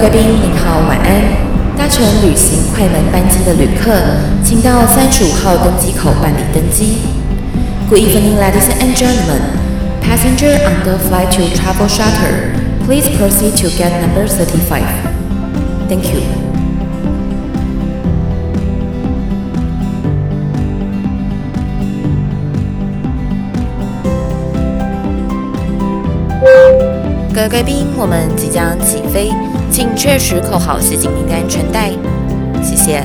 位贵宾您好，晚安。搭乘旅行快门班机的旅客，请到三十五号登机口办理登机。Good evening, ladies and gentlemen. Passenger on the flight to Travel shutter please proceed to gate number thirty-five. Thank you. 各位贵宾，我们即将起飞，请确实扣好系紧您的安全带。谢谢。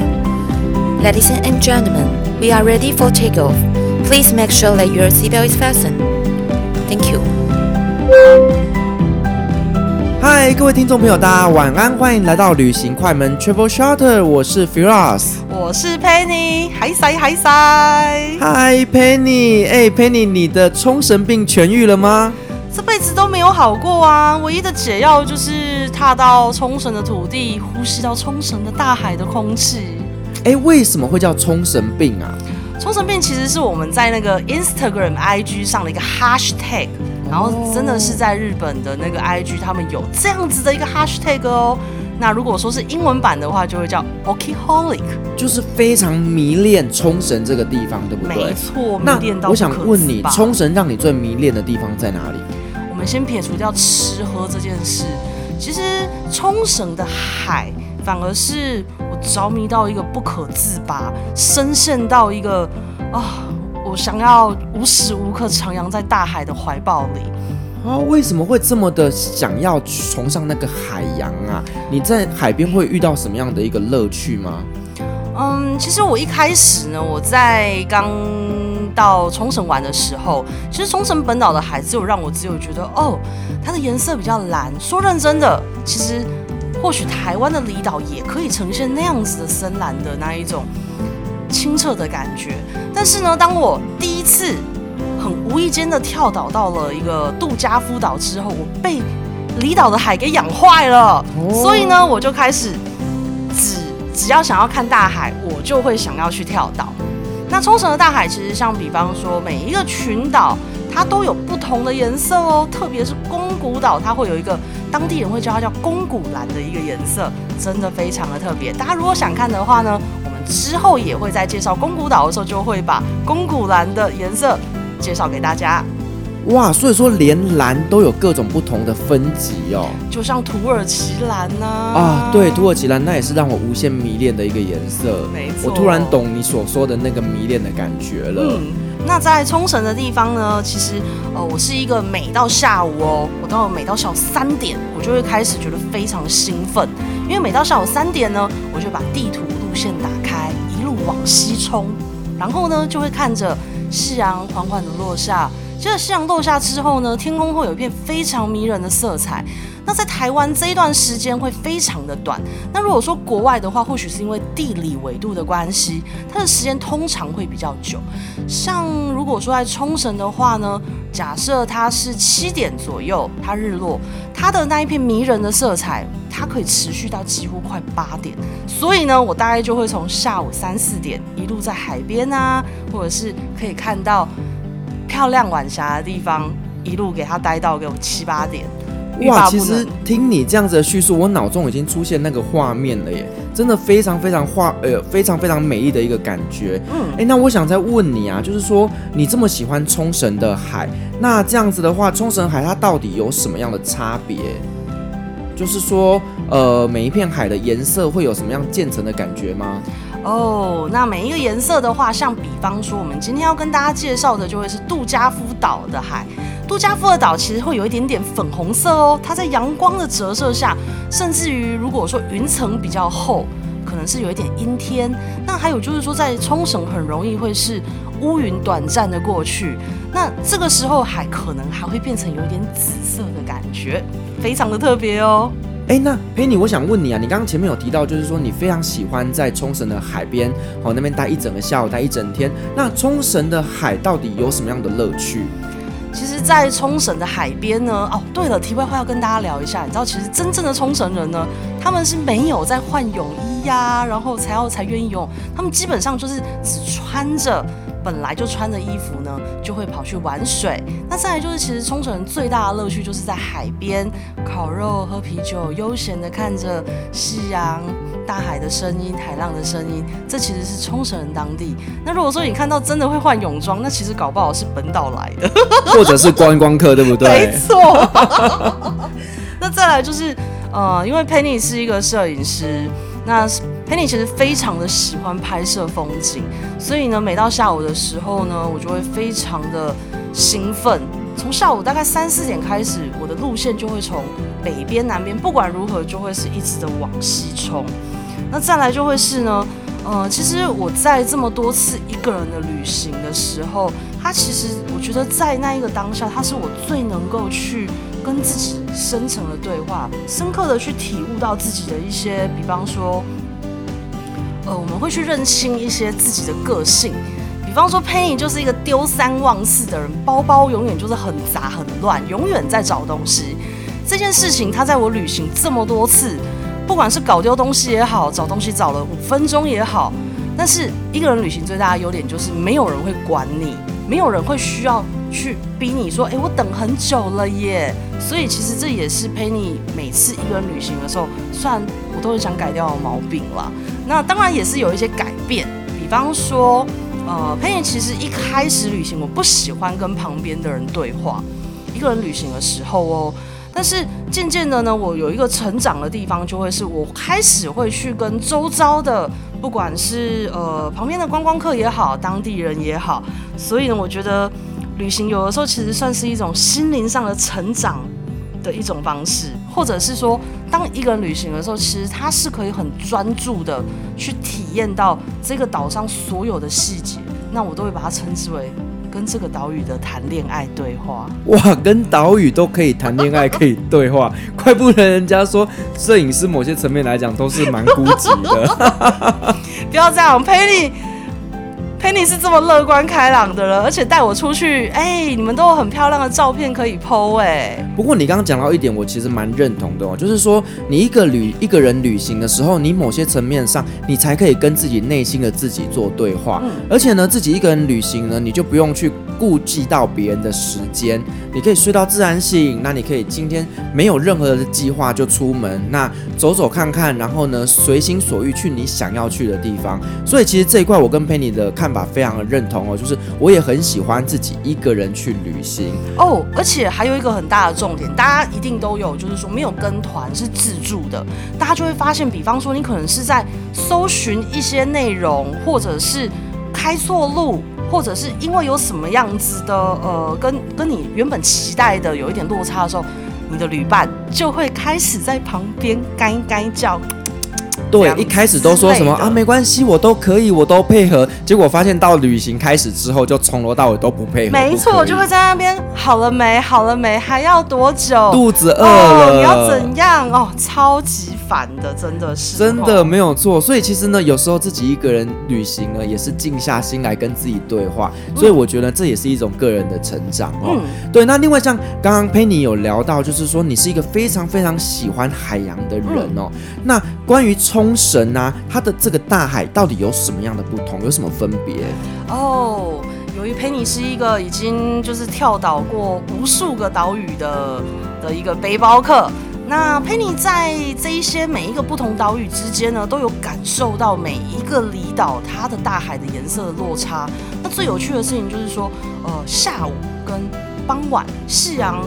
Ladies and gentlemen, we are ready for takeoff. Please make sure that your seatbelt is fastened. Thank you. 嗨，各位听众朋友，大家晚安，欢迎来到旅行快门 Travel Charter，我是 Firas，我是 Penny，嗨塞嗨塞。嗨，Penny，哎，Penny，你的冲绳病痊愈了吗？这辈子都没有好过啊！唯一的解药就是踏到冲绳的土地，呼吸到冲绳的大海的空气。哎，为什么会叫冲绳病啊？冲绳病其实是我们在那个 Instagram IG 上的一个 Hashtag，然后真的是在日本的那个 IG，他们有这样子的一个 Hashtag 哦。那如果说是英文版的话，就会叫 Okiholic，就是非常迷恋冲绳这个地方，对不对？没错，那迷恋到我想问你，冲绳让你最迷恋的地方在哪里？先撇除掉吃喝这件事，其实冲绳的海反而是我着迷到一个不可自拔，深陷到一个啊，我想要无时无刻徜徉在大海的怀抱里。啊，为什么会这么的想要崇尚那个海洋啊？你在海边会遇到什么样的一个乐趣吗？嗯，其实我一开始呢，我在刚到冲绳玩的时候，其实冲绳本岛的海只有让我只有觉得哦，它的颜色比较蓝。说认真的，其实或许台湾的离岛也可以呈现那样子的深蓝的那一种清澈的感觉。但是呢，当我第一次很无意间的跳岛到了一个杜加夫岛之后，我被离岛的海给养坏了，所以呢，我就开始只只要想要看大海，我就会想要去跳岛。那冲绳的大海其实像比方说每一个群岛，它都有不同的颜色哦，特别是宫古岛，它会有一个当地人会叫它叫宫古蓝的一个颜色，真的非常的特别。大家如果想看的话呢，我们之后也会在介绍宫古岛的时候，就会把宫古蓝的颜色。介绍给大家，哇，所以说连蓝都有各种不同的分级哦，就像土耳其蓝呐，啊，对，土耳其蓝那也是让我无限迷恋的一个颜色，没错，我突然懂你所说的那个迷恋的感觉了。嗯，那在冲绳的地方呢，其实呃，我是一个每到下午哦，我到每到下午三点，我就会开始觉得非常兴奋，因为每到下午三点呢，我就把地图路线打开，一路往西冲，然后呢，就会看着。夕阳缓缓的落下，接着夕阳落下之后呢，天空会有一片非常迷人的色彩。那在台湾这一段时间会非常的短。那如果说国外的话，或许是因为地理纬度的关系，它的时间通常会比较久。像如果说在冲绳的话呢，假设它是七点左右，它日落，它的那一片迷人的色彩，它可以持续到几乎快八点。所以呢，我大概就会从下午三四点一路在海边啊，或者是可以看到漂亮晚霞的地方，一路给他待到给我七八点。哇，其实听你这样子的叙述，我脑中已经出现那个画面了耶，真的非常非常画，呃，非常非常美丽的一个感觉。嗯，哎，那我想再问你啊，就是说你这么喜欢冲绳的海，那这样子的话，冲绳海它到底有什么样的差别？就是说，呃，每一片海的颜色会有什么样渐层的感觉吗？哦，那每一个颜色的话，像比方说，我们今天要跟大家介绍的，就会是杜加夫岛的海。杜加夫的岛其实会有一点点粉红色哦，它在阳光的折射下，甚至于如果说云层比较厚，可能是有一点阴天。那还有就是说，在冲绳很容易会是乌云短暂的过去，那这个时候海可能还会变成有一点紫色的感觉，非常的特别哦。哎，那 Penny，我想问你啊，你刚刚前面有提到，就是说你非常喜欢在冲绳的海边，哦，那边待一整个下午，待一整天。那冲绳的海到底有什么样的乐趣？其实，在冲绳的海边呢，哦，对了，题外话要跟大家聊一下，你知道，其实真正的冲绳人呢，他们是没有在换泳衣呀，然后才要才愿意游泳。他们基本上就是只穿着。本来就穿着衣服呢，就会跑去玩水。那再来就是，其实冲绳人最大的乐趣就是在海边烤肉、喝啤酒，悠闲的看着夕阳、大海的声音、海浪的声音。这其实是冲绳人当地。那如果说你看到真的会换泳装，那其实搞不好是本岛来的，或者是观光客，对不对？没错。那再来就是，呃，因为 Penny 是一个摄影师，那。Penny 其实非常的喜欢拍摄风景，所以呢，每到下午的时候呢，我就会非常的兴奋。从下午大概三四点开始，我的路线就会从北边、南边，不管如何，就会是一直的往西冲。那再来就会是呢，呃，其实我在这么多次一个人的旅行的时候，它其实我觉得在那一个当下，它是我最能够去跟自己深层的对话，深刻的去体悟到自己的一些，比方说。呃，我们会去认清一些自己的个性，比方说 Penny 就是一个丢三忘四的人，包包永远就是很杂很乱，永远在找东西。这件事情，他在我旅行这么多次，不管是搞丢东西也好，找东西找了五分钟也好，但是一个人旅行最大的优点就是没有人会管你，没有人会需要去逼你说，哎，我等很久了耶。所以其实这也是陪你每次一个人旅行的时候，虽然我都很想改掉的毛病啦。那当然也是有一些改变，比方说，呃佩妮其实一开始旅行，我不喜欢跟旁边的人对话，一个人旅行的时候哦。但是渐渐的呢，我有一个成长的地方，就会是我开始会去跟周遭的，不管是呃旁边的观光客也好，当地人也好，所以呢，我觉得旅行有的时候其实算是一种心灵上的成长的一种方式，或者是说。当一个人旅行的时候，其实他是可以很专注的去体验到这个岛上所有的细节。那我都会把它称之为跟这个岛屿的谈恋爱对话。哇，跟岛屿都可以谈恋爱，可以对话，怪不得人家说摄影师某些层面来讲都是蛮孤寂的。不要这样，陪你。Penny 是这么乐观开朗的人，而且带我出去，哎、欸，你们都有很漂亮的照片可以 po 哎。不过你刚刚讲到一点，我其实蛮认同的哦，就是说你一个旅一个人旅行的时候，你某些层面上，你才可以跟自己内心的自己做对话，嗯、而且呢，自己一个人旅行呢，你就不用去顾忌到别人的时间，你可以睡到自然醒，那你可以今天没有任何的计划就出门，那走走看看，然后呢，随心所欲去你想要去的地方。所以其实这一块我跟 Penny 的看法。非常的认同哦，就是我也很喜欢自己一个人去旅行哦，而且还有一个很大的重点，大家一定都有，就是说没有跟团是自助的，大家就会发现，比方说你可能是在搜寻一些内容，或者是开错路，或者是因为有什么样子的呃，跟跟你原本期待的有一点落差的时候，你的旅伴就会开始在旁边该该叫。对，一开始都说什么啊，没关系，我都可以，我都配合。结果发现到旅行开始之后，就从头到尾都不配合。没错，我就会在那边，好了没？好了没？还要多久？肚子饿了，哦，你要怎样？哦，超级烦的，真的是。真的没有错。所以其实呢，有时候自己一个人旅行呢，也是静下心来跟自己对话。所以我觉得这也是一种个人的成长哦。嗯、对，那另外像刚刚 Penny 有聊到，就是说你是一个非常非常喜欢海洋的人哦。嗯、那关于冲绳啊，它的这个大海到底有什么样的不同，有什么分别？哦，由于 Penny 是一个已经就是跳岛过无数个岛屿的的一个背包客，那 Penny 在这一些每一个不同岛屿之间呢，都有感受到每一个离岛它的大海的颜色的落差。那最有趣的事情就是说，呃，下午跟傍晚夕阳。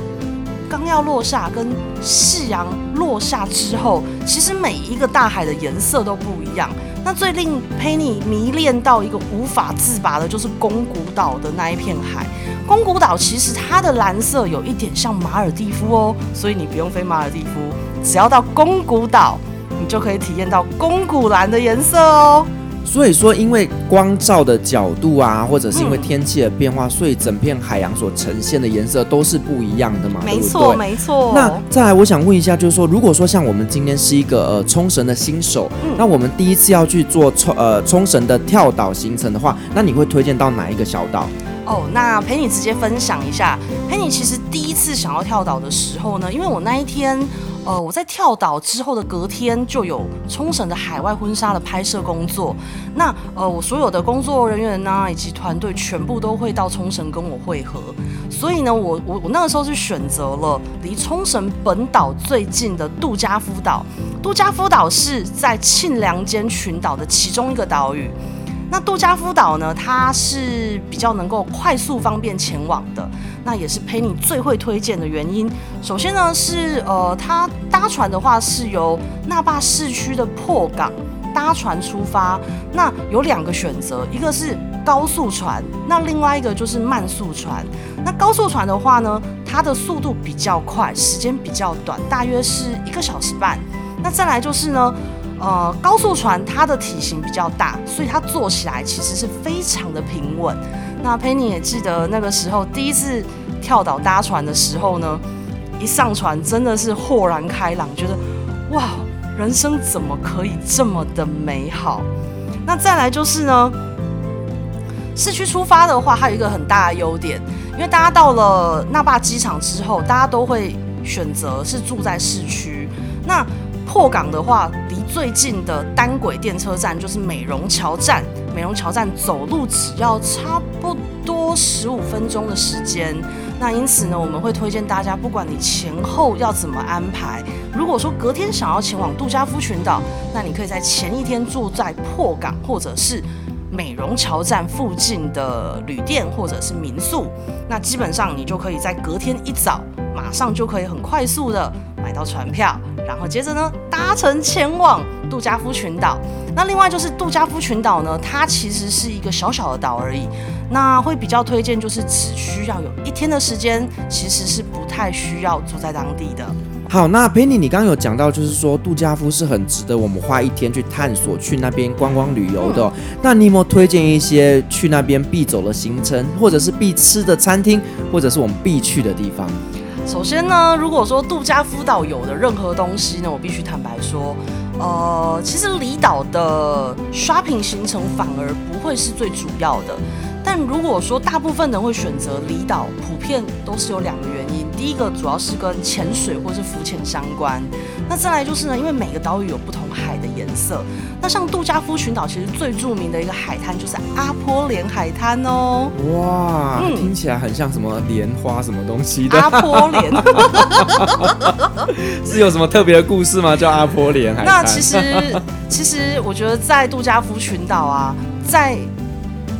刚要落下，跟夕阳落下之后，其实每一个大海的颜色都不一样。那最令 Penny 迷恋到一个无法自拔的，就是宫古岛的那一片海。宫古岛其实它的蓝色有一点像马尔地夫哦，所以你不用飞马尔地夫，只要到宫古岛，你就可以体验到宫古蓝的颜色哦。所以说，因为光照的角度啊，或者是因为天气的变化，嗯、所以整片海洋所呈现的颜色都是不一样的嘛。没错，没错。那再来，我想问一下，就是说，如果说像我们今天是一个呃冲绳的新手，嗯、那我们第一次要去做冲呃冲绳的跳岛行程的话，那你会推荐到哪一个小岛？哦，那陪你直接分享一下。陪你其实第一次想要跳岛的时候呢，因为我那一天。呃，我在跳岛之后的隔天就有冲绳的海外婚纱的拍摄工作。那呃，我所有的工作人员呢，以及团队全部都会到冲绳跟我会合。所以呢，我我我那个时候是选择了离冲绳本岛最近的杜加夫岛。杜加夫岛是在庆良间群岛的其中一个岛屿。那杜加夫岛呢，它是比较能够快速方便前往的。那也是 Penny 最会推荐的原因。首先呢，是呃，它搭船的话是由那霸市区的破港搭船出发。那有两个选择，一个是高速船，那另外一个就是慢速船。那高速船的话呢，它的速度比较快，时间比较短，大约是一个小时半。那再来就是呢，呃，高速船它的体型比较大，所以它坐起来其实是非常的平稳。那 Penny 也记得那个时候第一次跳岛搭船的时候呢，一上船真的是豁然开朗，觉得哇，人生怎么可以这么的美好？那再来就是呢，市区出发的话，还有一个很大的优点，因为大家到了那霸机场之后，大家都会选择是住在市区。那破港的话，离最近的单轨电车站就是美容桥站。美容桥站走路只要差不多十五分钟的时间。那因此呢，我们会推荐大家，不管你前后要怎么安排，如果说隔天想要前往杜加夫群岛，那你可以在前一天住在破港或者是美容桥站附近的旅店或者是民宿。那基本上你就可以在隔天一早，马上就可以很快速的买到船票。然后接着呢，搭乘前往杜加夫群岛。那另外就是杜加夫群岛呢，它其实是一个小小的岛而已。那会比较推荐就是只需要有一天的时间，其实是不太需要住在当地的。好，那 Penny，你刚刚有讲到，就是说杜加夫是很值得我们花一天去探索、去那边观光旅游的哦。嗯。那你有没有推荐一些去那边必走的行程，或者是必吃的餐厅，或者是我们必去的地方？首先呢，如果说杜加夫岛有的任何东西呢，我必须坦白说，呃，其实离岛的 shopping 行程反而不会是最主要的。但如果说大部分人会选择离岛，普遍都是有两个原因。第一个主要是跟潜水或是浮潜相关。那再来就是呢，因为每个岛屿有不同海的颜色。那像杜加夫群岛，其实最著名的一个海滩就是阿波连海滩哦。哇，嗯、听起来很像什么莲花什么东西的。阿波连 是有什么特别的故事吗？叫阿波连海滩？那其实，其实我觉得在杜加夫群岛啊，在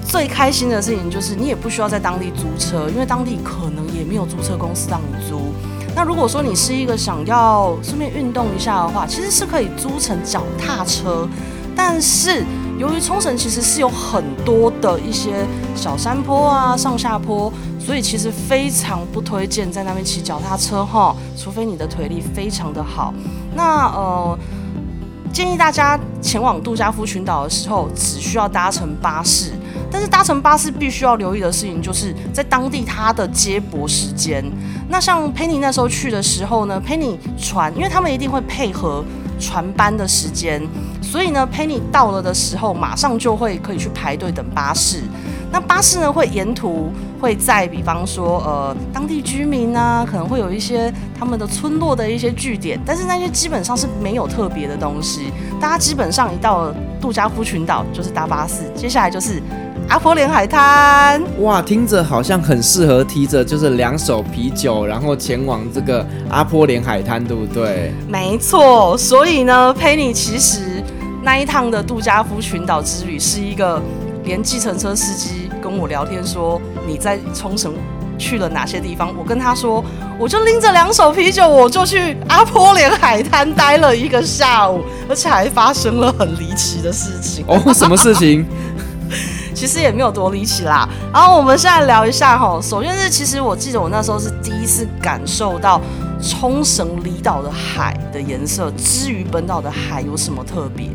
最开心的事情就是，你也不需要在当地租车，因为当地可能也没有租车公司让你租。那如果说你是一个想要顺便运动一下的话，其实是可以租成脚踏车。但是由于冲绳其实是有很多的一些小山坡啊、上下坡，所以其实非常不推荐在那边骑脚踏车哈，除非你的腿力非常的好。那呃。建议大家前往杜加夫群岛的时候，只需要搭乘巴士。但是搭乘巴士必须要留意的事情，就是在当地它的接驳时间。那像 Penny 那时候去的时候呢，Penny 船，因为他们一定会配合船班的时间，所以呢，Penny 到了的时候，马上就会可以去排队等巴士。那巴士呢，会沿途会在，比方说，呃，当地居民呢，可能会有一些他们的村落的一些据点，但是那些基本上是没有特别的东西。大家基本上一到杜加夫群岛，就是搭巴士，接下来就是阿波连海滩。哇，听着好像很适合提着就是两手啤酒，然后前往这个阿波连海滩，对不对？没错，所以呢，Penny 其实那一趟的杜加夫群岛之旅是一个。连计程车司机跟我聊天说，你在冲绳去了哪些地方？我跟他说，我就拎着两手啤酒，我就去阿波连海滩待了一个下午，而且还发生了很离奇的事情。哦，什么事情？其实也没有多离奇啦。然后我们现在聊一下哈，首先是其实我记得我那时候是第一次感受到冲绳离岛的海的颜色，之于本岛的海有什么特别？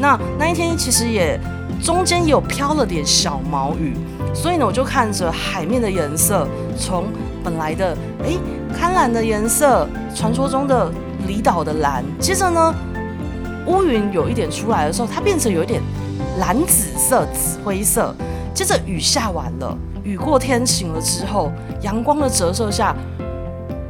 那那一天其实也。中间也有飘了点小毛雨，所以呢，我就看着海面的颜色，从本来的诶堪蓝的颜色，传说中的离岛的蓝，接着呢，乌云有一点出来的时候，它变成有一点蓝紫色、紫灰色，接着雨下完了，雨过天晴了之后，阳光的折射下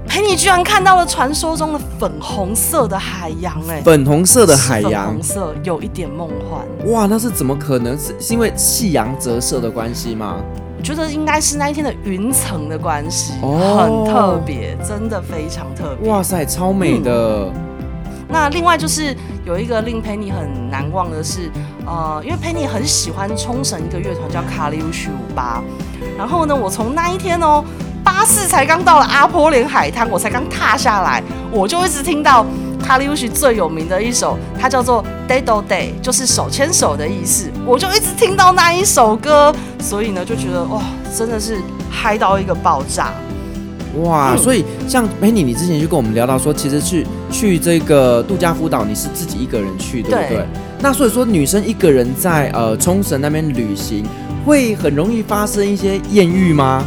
陪你居然看到了传说中的粉红色的海洋，欸，哎，粉红色的海洋，粉红色有一点梦幻。哇，那是怎么可能？是是因为夕阳折射的关系吗？我觉得应该是那一天的云层的关系，哦，很特别，真的非常特别。哇塞，超美的。嗯那另外就是有一个令佩妮很难忘的是，呃，因为佩妮很喜欢冲绳一个乐团叫卡里乌许五八，然后呢，我从那一天哦，巴士才刚到了阿波连海滩，我才刚踏下来，我就一直听到卡里乌许最有名的一首，它叫做 Day Do Day，就是手牵手的意思，我就一直听到那一首歌，所以呢，就觉得哇，真的是嗨到一个爆炸。哇，所以像佩妮，你之前就跟我们聊到说，其实去去这个杜加夫岛，你是自己一个人去，对不对？对。那所以说，女生一个人在呃冲绳那边旅行，会很容易发生一些艳遇吗？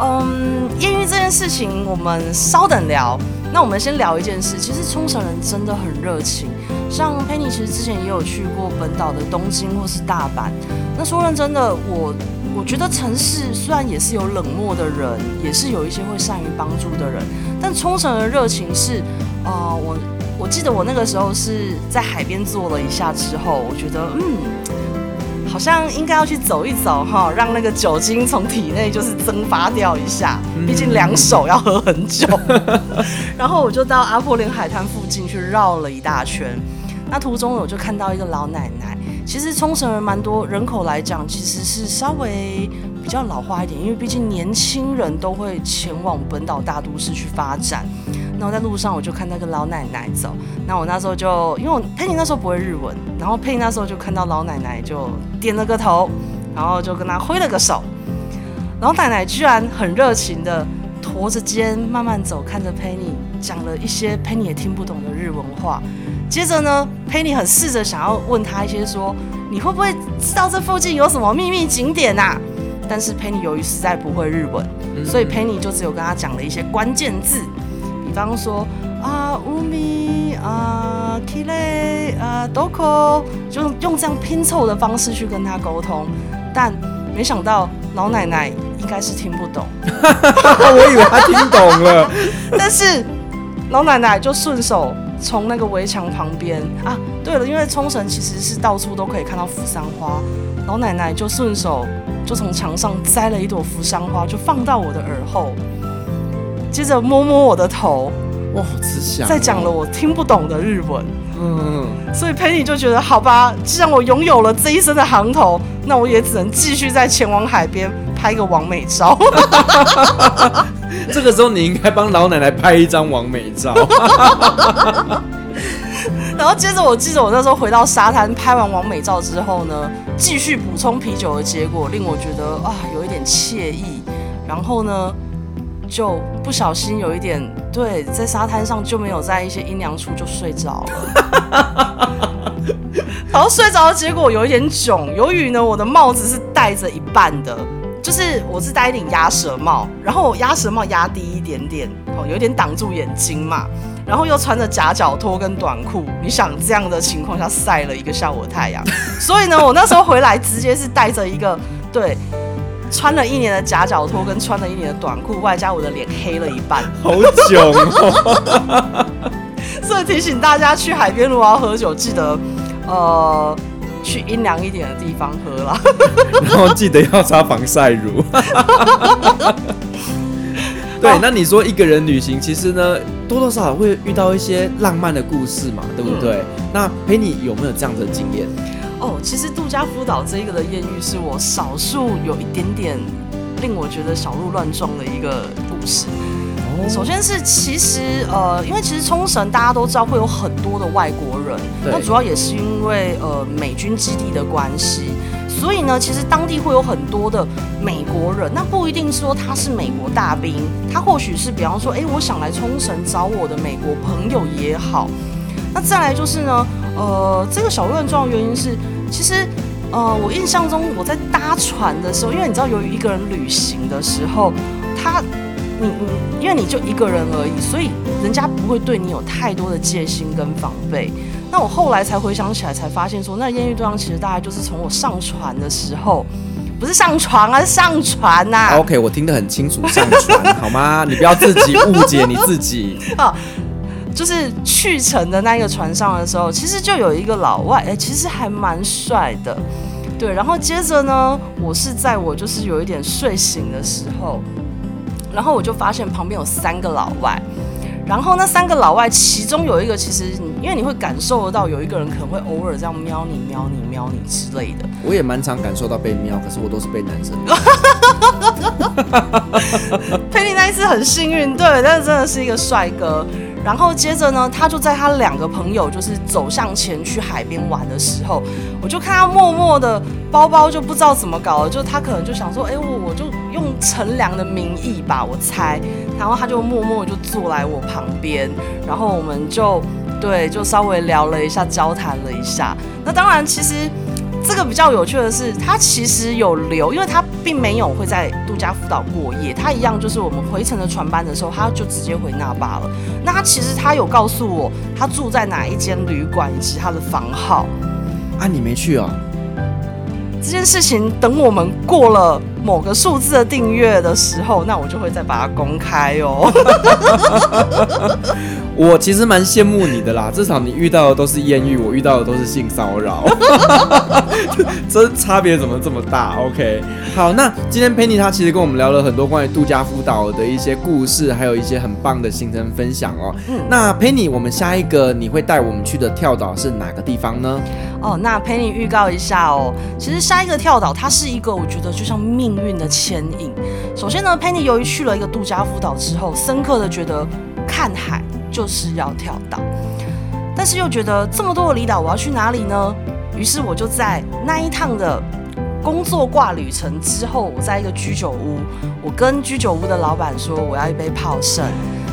嗯，艳遇这件事情，我们稍等聊。那我们先聊一件事，其实冲绳人真的很热情。像佩妮，其实之前也有去过本岛的东京或是大阪。那说认真的，我。我觉得城市虽然也是有冷漠的人，也是有一些会善于帮助的人，但冲绳的热情是，呃，我我记得我那个时候是在海边坐了一下之后，我觉得嗯，好像应该要去走一走哈，让那个酒精从体内就是蒸发掉一下，毕竟两手要喝很久。然后我就到阿波连海滩附近去绕了一大圈，那途中我就看到一个老奶奶。其实冲绳人蛮多，人口来讲其实是稍微比较老化一点，因为毕竟年轻人都会前往本岛大都市去发展。然后在路上我就看那个老奶奶走，那我那时候就因为我佩妮那时候不会日文，然后佩妮那时候就看到老奶奶就点了个头，然后就跟她挥了个手，老奶奶居然很热情的驼着肩慢慢走，看着佩妮讲了一些佩妮也听不懂的日文话。接着呢，佩妮很试着想要问他一些说，你会不会知道这附近有什么秘密景点啊？但是佩妮由于实在不会日文，所以佩妮就只有跟他讲了一些关键字，比方说啊乌米啊キレイ啊どこ，就用这样拼凑的方式去跟他沟通，但没想到老奶奶应该是听不懂，我以为她听懂了，但是老奶奶就顺手。从那个围墙旁边啊，对了，因为冲绳其实是到处都可以看到扶桑花，老奶奶就顺手就从墙上摘了一朵扶桑花，就放到我的耳后， 接着摸摸我的头，哇，好慈祥，再讲了我听不懂的日文，嗯，所以佩妮就觉得好吧，既然我拥有了这一身的行头，那我也只能继续在前往海边拍个完美照。这个时候你应该帮老奶奶拍一张完美照，然后接着我记得我那时候回到沙滩拍完完美照之后呢，继续补充啤酒的结果令我觉得啊有一点惬意，然后呢就不小心有一点对，在沙滩上就没有在一些阴凉处就睡着了，然后睡着的结果有一点囧，由于呢我的帽子是戴着一半的。就是我是戴一顶鸭舌帽，然后鸭舌帽压低一点点，哦，有点挡住眼睛嘛，然后又穿着夹脚拖跟短裤，你想这样的情况下晒了一个下午太阳，所以呢，我那时候回来直接是带着一个对，穿了一年的夹脚拖跟穿了一年的短裤，外加我的脸黑了一半，好囧哦。所以提醒大家去海边如果要喝酒，记得呃。去阴凉一点的地方喝啦，然后记得要擦防晒乳。对，那你说一个人旅行，其实呢，多多少少会遇到一些浪漫的故事嘛，对不对？嗯、那陪你有没有这样的经验？哦，其实杜家夫岛这一个的艳遇是我少数有一点点令我觉得小鹿乱撞的一个故事。首先是其实呃，因为其实冲绳大家都知道会有很多的外国人，那主要也是因为呃美军基地的关系，所以呢，其实当地会有很多的美国人。那不一定说他是美国大兵，他或许是比方说，哎，我想来冲绳找我的美国朋友也好。那再来就是呢，呃，这个小乱撞的原因是，其实呃，我印象中我在搭船的时候，因为你知道，由于一个人旅行的时候，他。你你，因为你就一个人而已，所以人家不会对你有太多的戒心跟防备。那我后来才回想起来，才发现说，那艳遇对象其实大概就是从我上船的时候不是上床啊，是上船呐、啊。OK，我听得很清楚，上船好吗？你不要自己误解你自己。哦，就是去程的那个船上的时候，其实就有一个老外，哎、欸，其实还蛮帅的。对，然后接着呢，我是在我就是有一点睡醒的时候，然后我就发现旁边有三个老外。然后那三个老外，其中有一个，其实因为你会感受得到，有一个人可能会偶尔这样瞄你、瞄你、瞄你之类的。我也蛮常感受到被瞄，可是我都是被男生。佩妮那一次很幸运，对，但是真的是一个帅哥。然后接着呢，他就在他两个朋友就是走向前去海边玩的时候，我就看他默默的包包就不知道怎么搞了，就他可能就想说，哎，我我就用乘凉的名义吧，我猜，然后他就默默就坐来我旁边，然后我们就对，就稍微聊了一下，交谈了一下。那当然，其实。这个比较有趣的是，他其实有留，因为他并没有会在度假福岛过夜，他一样就是我们回程的船班的时候，他就直接回那霸了。那他其实他有告诉我，他住在哪一间旅馆以及他的房号。啊，你没去哦？这件事情等我们过了某个数字的订阅的时候，那我就会再把它公开哦。我其实蛮羡慕你的啦，至少你遇到的都是艳遇，我遇到的都是性骚扰，这差别怎么这么大？OK，好，那今天 Penny 他其实跟我们聊了很多关于度假辅导的一些故事，还有一些很棒的行程分享哦。嗯，那 Penny，我们下一个你会带我们去的跳岛是哪个地方呢？哦，那 Penny 预告一下哦，其实下一个跳岛它是一个我觉得就像命运的牵引。首先呢，Penny 由于去了一个度假辅导之后，深刻的觉得看海。就是要跳岛，但是又觉得这么多的离岛，我要去哪里呢？于是我就在那一趟的工作挂旅程之后，我在一个居酒屋，我跟居酒屋的老板说我要一杯泡盛，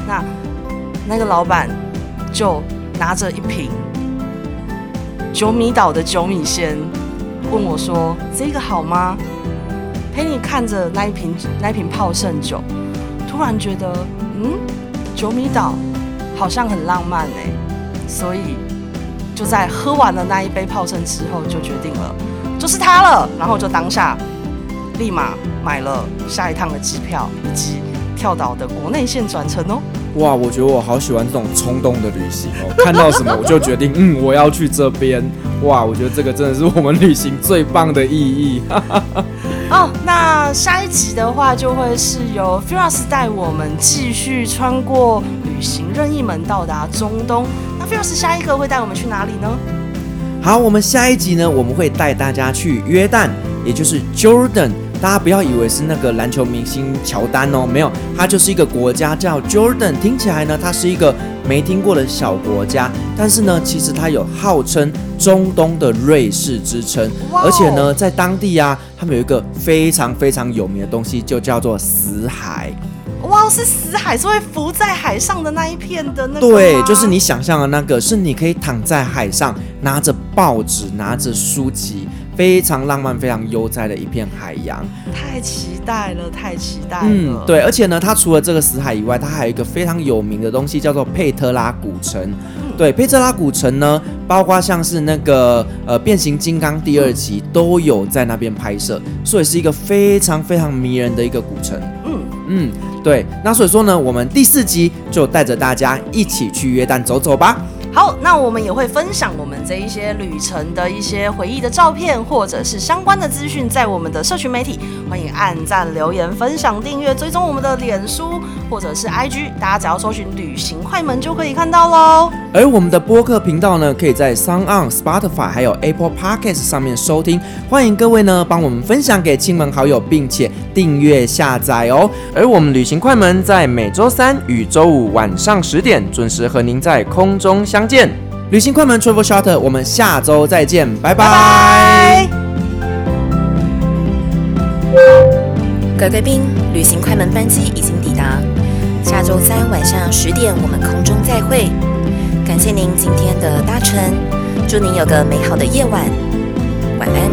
那那个老板就拿着一瓶九米岛的九米仙，问我说这个好吗？陪你看着那一瓶那一瓶泡盛酒，突然觉得嗯，九米岛。好像很浪漫哎，所以就在喝完了那一杯泡盛之后，就决定了就是它了。然后就当下立马买了下一趟的机票以及跳岛的国内线转乘哦。哇，我觉得我好喜欢这种冲动的旅行哦，看到什么我就决定，嗯，我要去这边。哇，我觉得这个真的是我们旅行最棒的意义。哦，那下一集的话就会是由 Firas 带我们继续穿过。旅行任意门到达中东，那 Firas 下一个会带我们去哪里呢？好，我们下一集呢，我们会带大家去约旦，也就是 Jordan。大家不要以为是那个篮球明星乔丹哦，没有，它就是一个国家叫 Jordan。听起来呢，它是一个没听过的小国家，但是呢，其实它有号称中东的瑞士之称，而且呢，在当地啊，他们有一个非常非常有名的东西，就叫做死海。哇，是死海，是会浮在海上的那一片的那个。对，就是你想象的那个，是你可以躺在海上，拿着报纸，拿着书籍，非常浪漫、非常悠哉的一片海洋。太期待了，太期待了。嗯，对，而且呢，它除了这个死海以外，它还有一个非常有名的东西，叫做佩特拉古城。嗯、对，佩特拉古城呢，包括像是那个呃变形金刚第二集都有在那边拍摄，所以是一个非常非常迷人的一个古城。嗯嗯。对，那所以说呢，我们第四集就带着大家一起去约旦走走吧。好，那我们也会分享我们这一些旅程的一些回忆的照片，或者是相关的资讯，在我们的社群媒体，欢迎按赞、留言、分享、订阅、追踪我们的脸书或者是 IG，大家只要搜寻“旅行快门”就可以看到喽。而我们的播客频道呢，可以在 SoundOn、Spotify 还有 Apple Podcast 上面收听，欢迎各位呢帮我们分享给亲朋好友，并且订阅下载哦。而我们旅行快门在每周三与周五晚上十点准时和您在空中相。见，旅行快门 Travel Shorter，我们下周再见，拜拜。各位贵宾，旅行快门班机已经抵达，下周三晚上十点我们空中再会。感谢您今天的搭乘，祝您有个美好的夜晚，晚安。